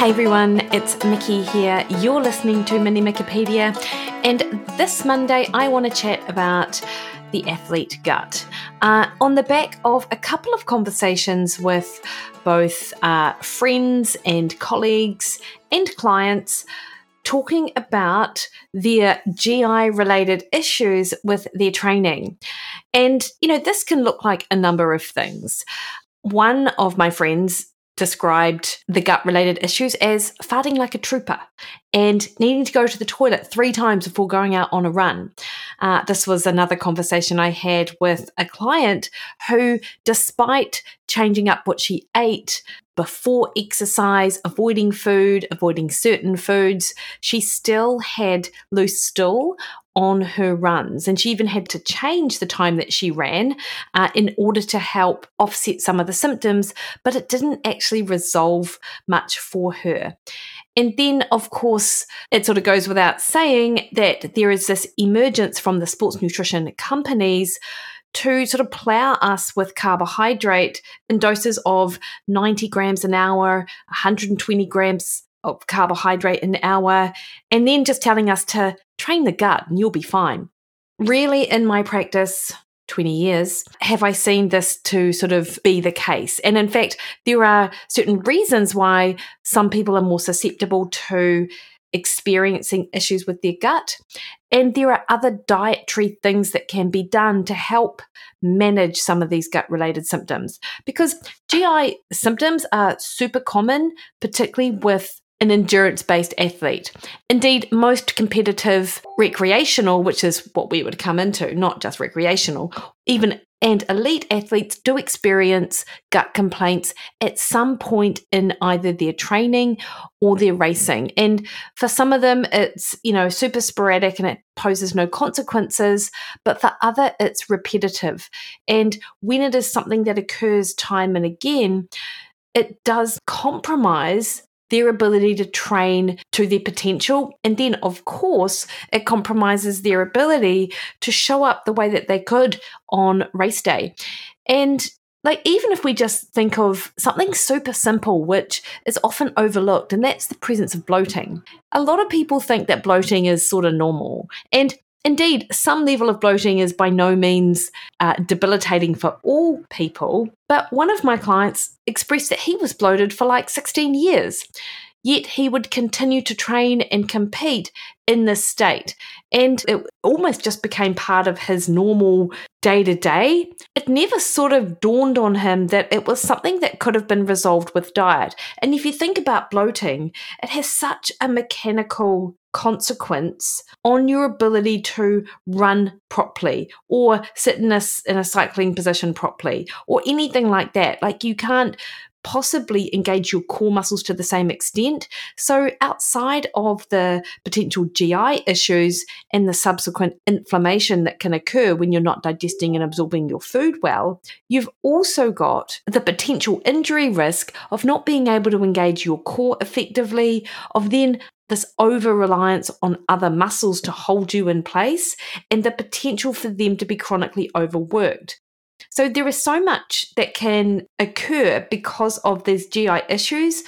Hey everyone, it's Mikki here. You're listening to Mini Mikkipedia, and this Monday I want to chat about the athlete gut. Uh, on the back of a couple of conversations with both uh, friends and colleagues and clients talking about their GI related issues with their training. And, you know, this can look like a number of things. One of my friends described the gut related issues as farting like a trooper and needing to go to the toilet three times before going out on a run. Uh, this was another conversation I had with a client who, despite changing up what she ate before exercise, avoiding food, avoiding certain foods, she still had loose stool on her runs. And she even had to change the time that she ran uh, in order to help offset some of the symptoms, but it didn't actually resolve much for her. And then, of course, it sort of goes without saying that there is this emergence from the sports nutrition companies to sort of plow us with carbohydrate in doses of 90 grams an hour, 120 grams of carbohydrate an hour, and then just telling us to train the gut and you'll be fine. Really, in my practice, 20 years, have I seen this to sort of be the case? And in fact, there are certain reasons why some people are more susceptible to experiencing issues with their gut. And there are other dietary things that can be done to help manage some of these gut related symptoms. Because GI symptoms are super common, particularly with an endurance based athlete. Indeed, most competitive recreational, which is what we would come into, not just recreational, even and elite athletes do experience gut complaints at some point in either their training or their racing. And for some of them, it's, you know, super sporadic and it poses no consequences. But for other, it's repetitive. And when it is something that occurs time and again, it does compromise their ability to train to their potential. And then, of course, it compromises their ability to show up the way that they could on race day. And like, even if we just think of something super simple, which is often overlooked, and that's the presence of bloating. A lot of people think that bloating is sort of normal. And Indeed, some level of bloating is by no means uh, debilitating for all people, but one of my clients expressed that he was bloated for like 16 years. Yet he would continue to train and compete in this state. And it almost just became part of his normal day to day. It never sort of dawned on him that it was something that could have been resolved with diet. And if you think about bloating, it has such a mechanical consequence on your ability to run properly or sit in a, in a cycling position properly or anything like that. Like you can't possibly engage your core muscles to the same extent. So, outside of the potential GI issues and the subsequent inflammation that can occur when you're not digesting and absorbing your food well, you've also got the potential injury risk of not being able to engage your core effectively, of then this over reliance on other muscles to hold you in place, and the potential for them to be chronically overworked. So, there is so much that can occur because of these GI issues,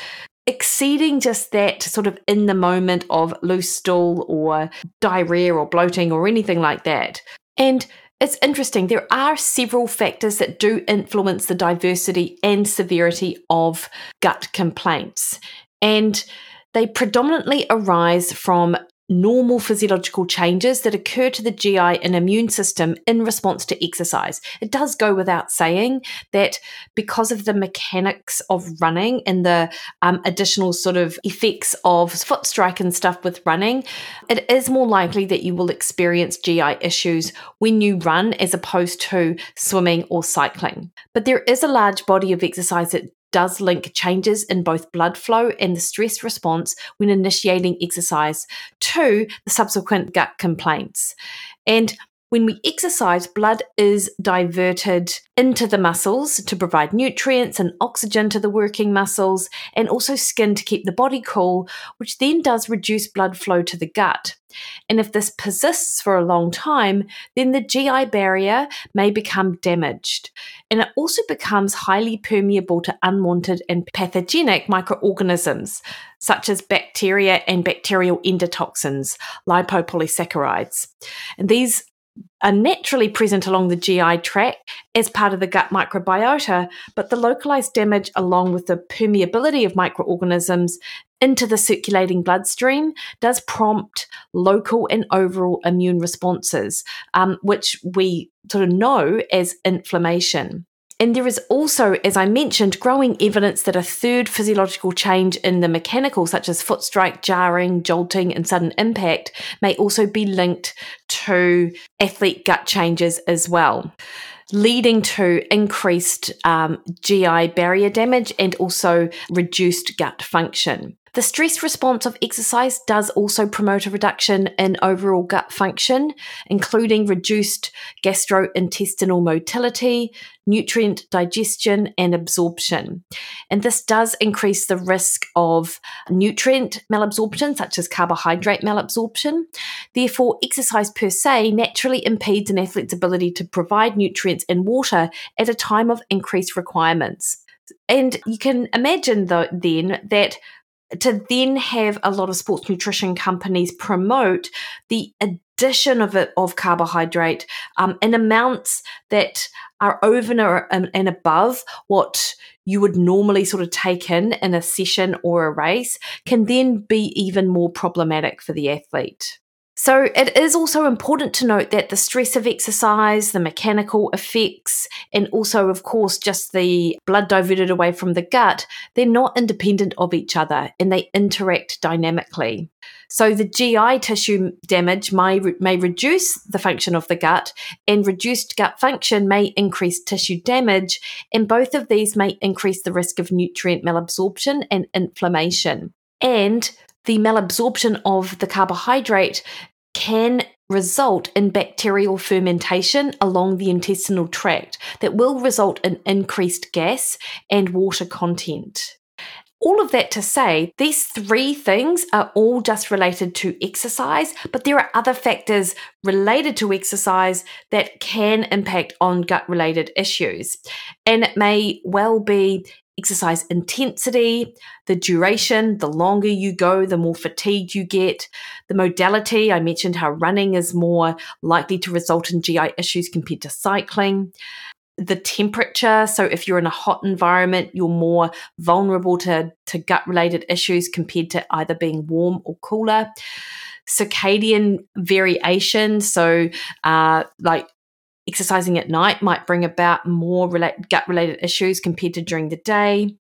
exceeding just that sort of in the moment of loose stool or diarrhea or bloating or anything like that. And it's interesting, there are several factors that do influence the diversity and severity of gut complaints. And they predominantly arise from normal physiological changes that occur to the GI and immune system in response to exercise. It does go without saying that because of the mechanics of running and the um, additional sort of effects of foot strike and stuff with running, it is more likely that you will experience GI issues when you run as opposed to swimming or cycling. But there is a large body of exercise that does link changes in both blood flow and the stress response when initiating exercise to the subsequent gut complaints. And When we exercise, blood is diverted into the muscles to provide nutrients and oxygen to the working muscles, and also skin to keep the body cool, which then does reduce blood flow to the gut. And if this persists for a long time, then the GI barrier may become damaged. And it also becomes highly permeable to unwanted and pathogenic microorganisms, such as bacteria and bacterial endotoxins, lipopolysaccharides. And these are naturally present along the GI tract as part of the gut microbiota, but the localized damage, along with the permeability of microorganisms into the circulating bloodstream, does prompt local and overall immune responses, um, which we sort of know as inflammation. And there is also, as I mentioned, growing evidence that a third physiological change in the mechanical, such as foot strike, jarring, jolting, and sudden impact, may also be linked to athlete gut changes as well leading to increased um, GI barrier damage and also reduced gut function. The stress response of exercise does also promote a reduction in overall gut function, including reduced gastrointestinal motility, nutrient digestion, and absorption. And this does increase the risk of nutrient malabsorption, such as carbohydrate malabsorption. Therefore, exercise per se naturally impedes an athlete's ability to provide nutrients and water at a time of increased requirements. And you can imagine, though, then that to then have a lot of sports nutrition companies promote the addition of it of carbohydrate um, in amounts that are over and above what you would normally sort of take in in a session or a race can then be even more problematic for the athlete. So, it is also important to note that the stress of exercise, the mechanical effects, and also, of course, just the blood diverted away from the gut, they're not independent of each other and they interact dynamically. So, the GI tissue damage may, may reduce the function of the gut, and reduced gut function may increase tissue damage, and both of these may increase the risk of nutrient malabsorption and inflammation. And the malabsorption of the carbohydrate can result in bacterial fermentation along the intestinal tract that will result in increased gas and water content. All of that to say, these three things are all just related to exercise, but there are other factors related to exercise that can impact on gut related issues. And it may well be exercise intensity, the duration, the longer you go, the more fatigued you get, the modality. I mentioned how running is more likely to result in GI issues compared to cycling. The temperature. So, if you're in a hot environment, you're more vulnerable to, to gut related issues compared to either being warm or cooler circadian variation. So, uh, like exercising at night might bring about more gut related issues compared to during the day.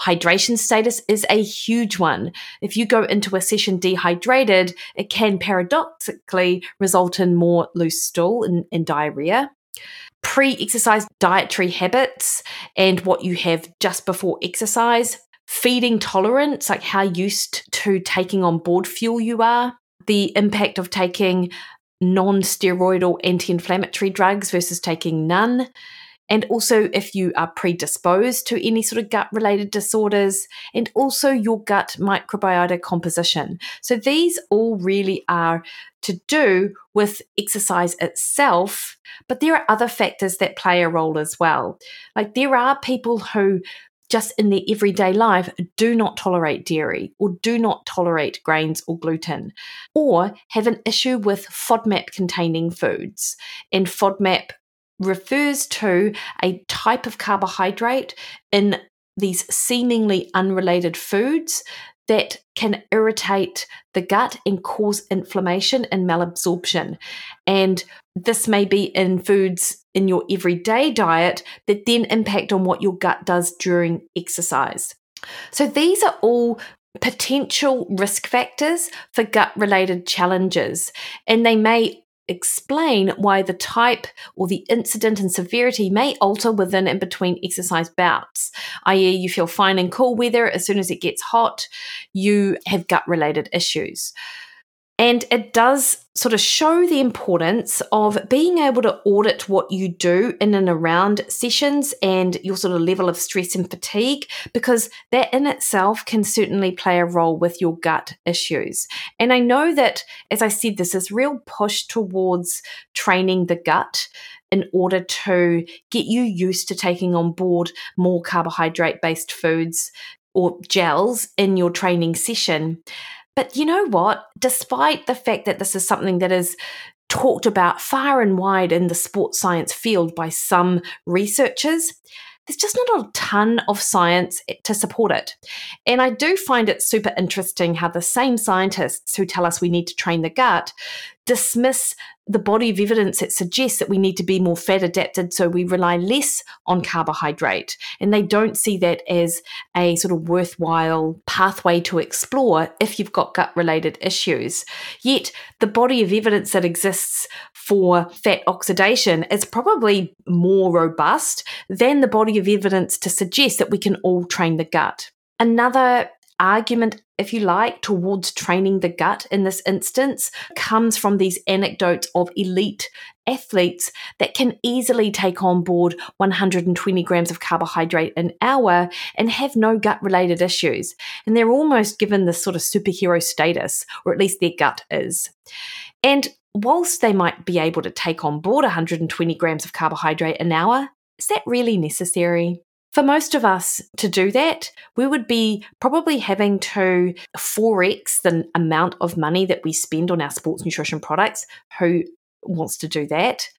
Hydration status is a huge one. If you go into a session dehydrated, it can paradoxically result in more loose stool and, and diarrhea. Pre exercise dietary habits and what you have just before exercise, feeding tolerance, like how used to taking on board fuel you are, the impact of taking non steroidal anti inflammatory drugs versus taking none. And also, if you are predisposed to any sort of gut related disorders, and also your gut microbiota composition. So, these all really are to do with exercise itself, but there are other factors that play a role as well. Like, there are people who just in their everyday life do not tolerate dairy or do not tolerate grains or gluten or have an issue with FODMAP containing foods. And FODMAP refers to a type of carbohydrate in these seemingly unrelated foods that can irritate the gut and cause inflammation and malabsorption. And this may be in foods in your everyday diet that then impact on what your gut does during exercise. So these are all potential risk factors for gut related challenges, and they may explain why the type or the incident and severity may alter within and between exercise bouts, i.e., you feel fine in cool weather, as soon as it gets hot, you have gut related issues. And it does sort of show the importance of being able to audit what you do in and around sessions and your sort of level of stress and fatigue, because that in itself can certainly play a role with your gut issues. And I know that, as I said, this is real push towards training the gut in order to get you used to taking on board more carbohydrate based foods or gels in your training session. But you know what? Despite the fact that this is something that is talked about far and wide in the sports science field by some researchers, there's just not a ton of science to support it. And I do find it super interesting how the same scientists who tell us we need to train the gut dismiss the body of evidence that suggests that we need to be more fat adapted so we rely less on carbohydrate. And they don't see that as a sort of worthwhile pathway to explore if you've got gut related issues. Yet the body of evidence that exists for fat oxidation is probably more robust than the body of evidence to suggest that we can all train the gut. Another argument, if you like, towards training the gut in this instance comes from these anecdotes of elite athletes that can easily take on board 120 grams of carbohydrate an hour and have no gut related issues. And they're almost given this sort of superhero status, or at least their gut is. And whilst they might be able to take on board 120 grams of carbohydrate an hour, is that really necessary? For most of us to do that, we would be probably having to 4x the amount of money that we spend on our sports nutrition products. Who wants to do that?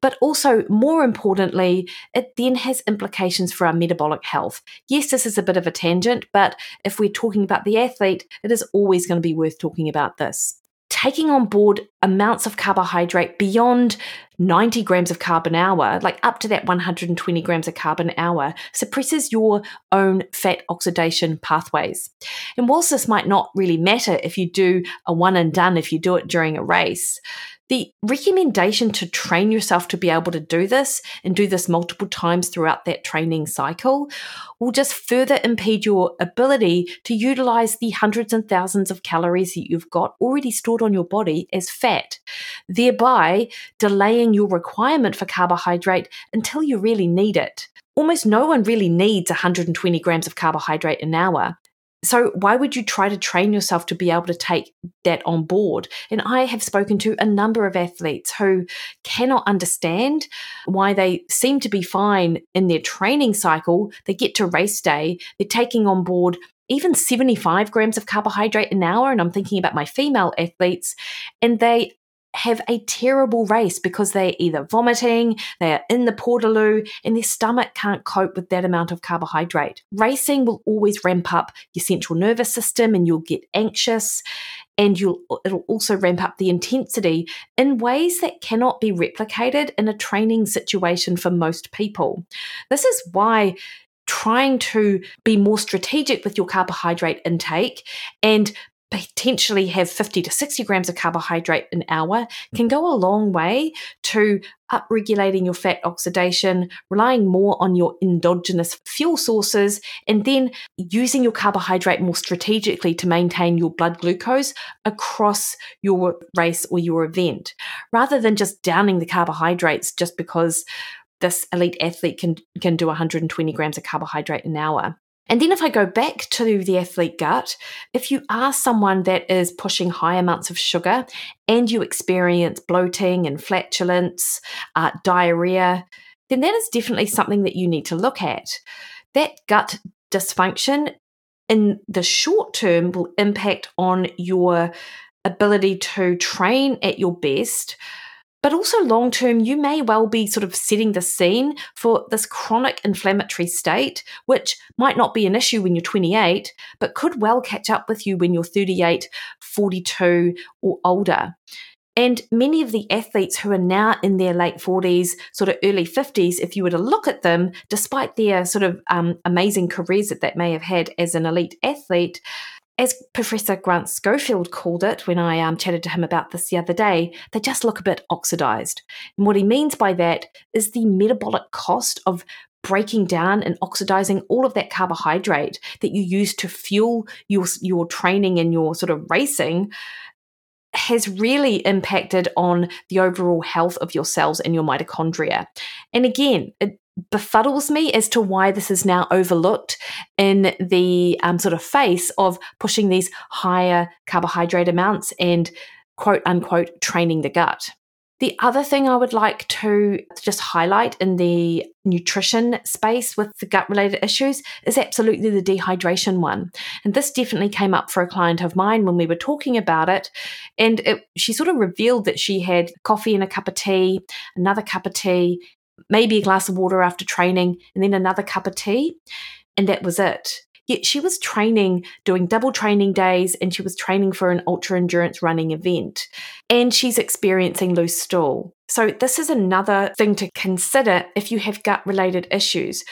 But also, more importantly, it then has implications for our metabolic health. Yes, this is a bit of a tangent, but if we're talking about the athlete, it is always going to be worth talking about this taking on board amounts of carbohydrate beyond 90 grams of carb an hour, like up to that 120 grams of carb an hour, suppresses your own fat oxidation pathways. And whilst this might not really matter if you do a one and done, if you do it during a race, the recommendation to train yourself to be able to do this and do this multiple times throughout that training cycle will just further impede your ability to utilize the hundreds and thousands of calories that you've got already stored on your body as fat, thereby your requirement for carbohydrate until you really need it. Almost no one really needs 120 grams of carbohydrate an hour. So, why would you try to train yourself to be able to take that on board? And I have spoken to a number of athletes who cannot understand why they seem to be fine in their training cycle. They get to race day, they're taking on board even 75 grams of carbohydrate an hour. And I'm thinking about my female athletes, and they have a terrible race because they're either vomiting, they are in the portaloo, and their stomach can't cope with that amount of carbohydrate. Racing will always ramp up your central nervous system and you'll get anxious and you'll it'll also ramp up the intensity in ways that cannot be replicated in a training situation for most people. This is why trying to be more strategic with your carbohydrate intake and potentially have 50 to 60 grams of carbohydrate an hour can go a long way to upregulating your fat oxidation, relying more on your endogenous fuel sources, and then using your carbohydrate more strategically to maintain your blood glucose across your race or your event, rather than just downing the carbohydrates just because this elite athlete can can do 120 grams of carbohydrate an hour. And then if I go back to the athlete gut, if you are someone that is pushing high amounts of sugar and you experience bloating and flatulence, uh, diarrhea, then that is definitely something that you need to look at. That gut dysfunction in the short term will impact on your ability to train at your best but also long term, you may well be sort of setting the scene for this chronic inflammatory state, which might not be an issue when you're 28, but could well catch up with you when you're 38, 42, or older. And many of the athletes who are now in their late 40s, sort of early 50s, if you were to look at them, despite their sort of um, amazing careers that they may have had as an elite athlete, as Professor Grant Schofield called it when I um, chatted to him about this the other day, they just look a bit oxidized. And what he means by that is the metabolic cost of breaking down and oxidizing all of that carbohydrate that you use to fuel your, your training and your sort of racing has really impacted on the overall health of your cells and your mitochondria. And again, it befuddles me as to why this is now overlooked in the um, sort of face of pushing these higher carbohydrate amounts and quote unquote training the gut. The other thing I would like to just highlight in the nutrition space with the gut related issues is absolutely the dehydration one. And this definitely came up for a client of mine when we were talking about it. And it, she sort of revealed that she had coffee and a cup of tea, another cup of tea, maybe a glass of water after training, and then another cup of tea. And that was it. Yet she was training, doing double training days, and she was training for an ultra endurance running event. And she's experiencing loose stool. So, this is another thing to consider if you have gut related issues.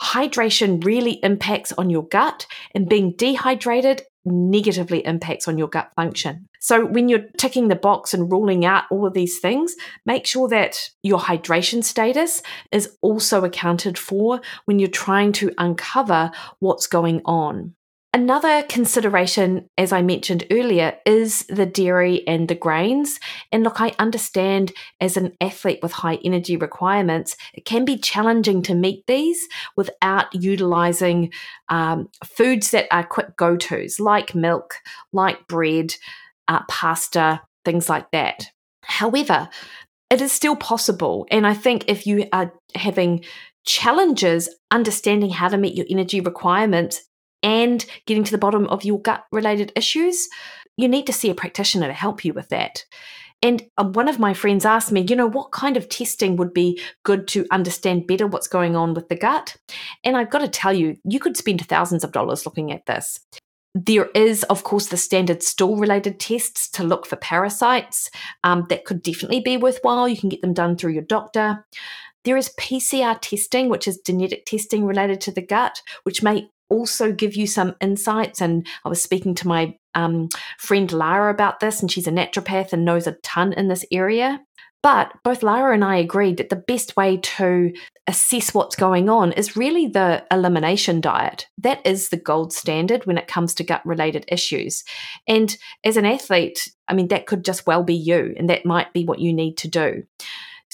Hydration really impacts on your gut, and being dehydrated negatively impacts on your gut function. So, when you're ticking the box and ruling out all of these things, make sure that your hydration status is also accounted for when you're trying to uncover what's going on. Another consideration, as I mentioned earlier, is the dairy and the grains. And look, I understand as an athlete with high energy requirements, it can be challenging to meet these without utilizing um, foods that are quick go tos, like milk, like bread, uh, pasta, things like that. However, it is still possible. And I think if you are having challenges understanding how to meet your energy requirements and getting to the bottom of your gut related issues, you need to see a practitioner to help you with that. And um, one of my friends asked me, you know, what kind of testing would be good to understand better what's going on with the gut? And I've got to tell you, you could spend thousands of dollars looking at this. There is, of course, the standard stool related tests to look for parasites. Um, that could definitely be worthwhile. You can get them done through your doctor. There is PCR testing, which is genetic testing related to the gut, which may also give you some insights. And I was speaking to my um, friend Lara about this, and she's a naturopath and knows a ton in this area. But both Lara and I agreed that the best way to assess what's going on is really the elimination diet. That is the gold standard when it comes to gut related issues. And as an athlete, I mean, that could just well be you, and that might be what you need to do.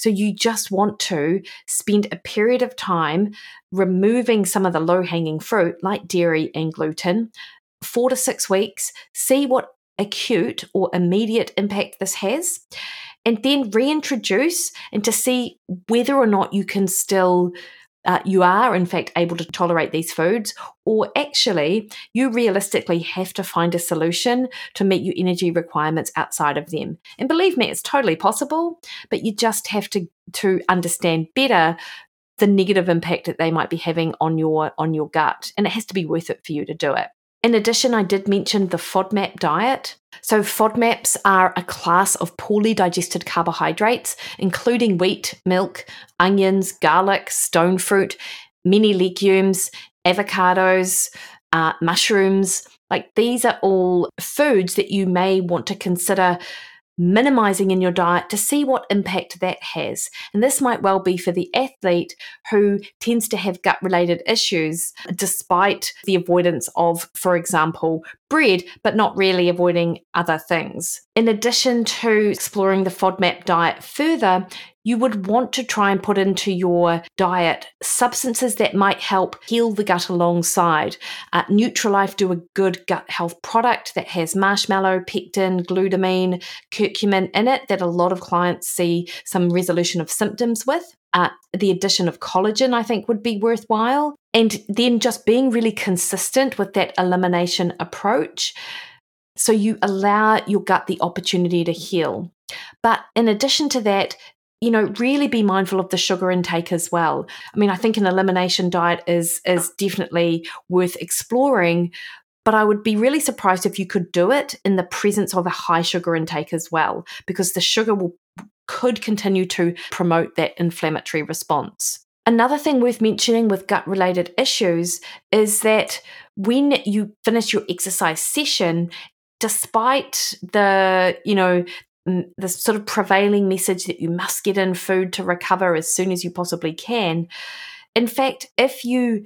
So you just want to spend a period of time removing some of the low hanging fruit, like dairy and gluten, four to six weeks, see what acute or immediate impact this has, and then reintroduce and to see whether or not you can still uh, you are in fact able to tolerate these foods, or actually you realistically have to find a solution to meet your energy requirements outside of them. And believe me, it's totally possible, but you just have to to understand better the negative impact that they might be having on your on your gut, and it has to be worth it for you to do it. In addition, I did mention the FODMAP diet. So, FODMAPs are a class of poorly digested carbohydrates, including wheat, milk, onions, garlic, stone fruit, many legumes, avocados, uh, mushrooms. Like these are all foods that you may want to consider minimizing in your diet to see what impact that has. And this might well be for the athlete who tends to have gut related issues despite the avoidance of, for example, bread, but not really avoiding other things. In addition to exploring the FODMAP diet further, you would want to try and put into your diet substances that might help heal the gut alongside. Uh, Nutralife do a good gut health product that has marshmallow, pectin, glutamine, curcumin in it that a lot of clients see some resolution of symptoms with. Uh, the addition of collagen, I think, would be worthwhile. And then just being really consistent with that elimination approach. So you allow your gut the opportunity to heal. But in addition to that, you know really be mindful of the sugar intake as well. I mean i think an elimination diet is is definitely worth exploring but i would be really surprised if you could do it in the presence of a high sugar intake as well because the sugar will could continue to promote that inflammatory response. Another thing worth mentioning with gut related issues is that when you finish your exercise session, despite the you know the sort of prevailing message that you must get in food to recover as soon as you possibly can. In fact, if you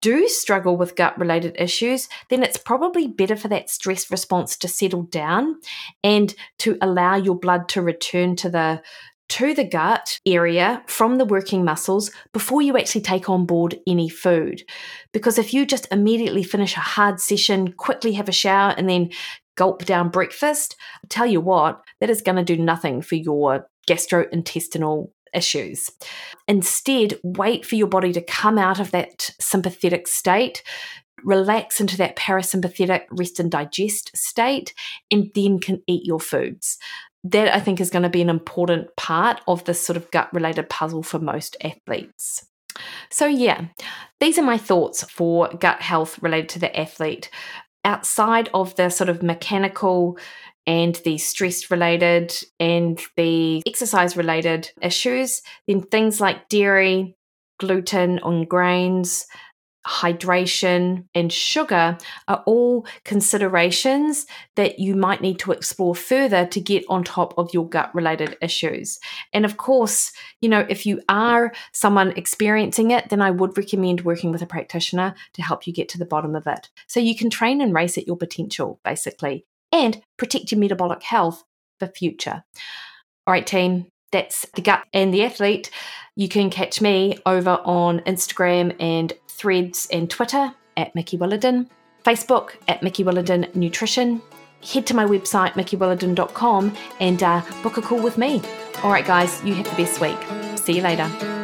do struggle with gut related issues, then it's probably better for that stress response to settle down and to allow your blood to return to the to the gut area from the working muscles before you actually take on board any food. Because if you just immediately finish a hard session, quickly have a shower, and then gulp down breakfast, I tell you what, that is going to do nothing for your gastrointestinal issues. Instead, wait for your body to come out of that sympathetic state, relax into that parasympathetic rest and digest state, and then can eat your foods. That I think is going to be an important part of this sort of gut related puzzle for most athletes. So, yeah, these are my thoughts for gut health related to the athlete. Outside of the sort of mechanical and the stress related and the exercise related issues, then things like dairy, gluten on grains, hydration, and sugar are all considerations that you might need to explore further to get on top of your gut related issues. And of course, you know, if you are someone experiencing it, then I would recommend working with a practitioner to help you get to the bottom of it. So you can train and race at your potential, basically and protect your metabolic health for future. All right, team, that's the gut and the athlete. You can catch me over on Instagram and threads and Twitter at Mikki Williden, Facebook at Mikki Williden Nutrition. Head to my website, mikkiwilliden.com, and uh, book a call with me. All right, guys, you have the best week. See you later.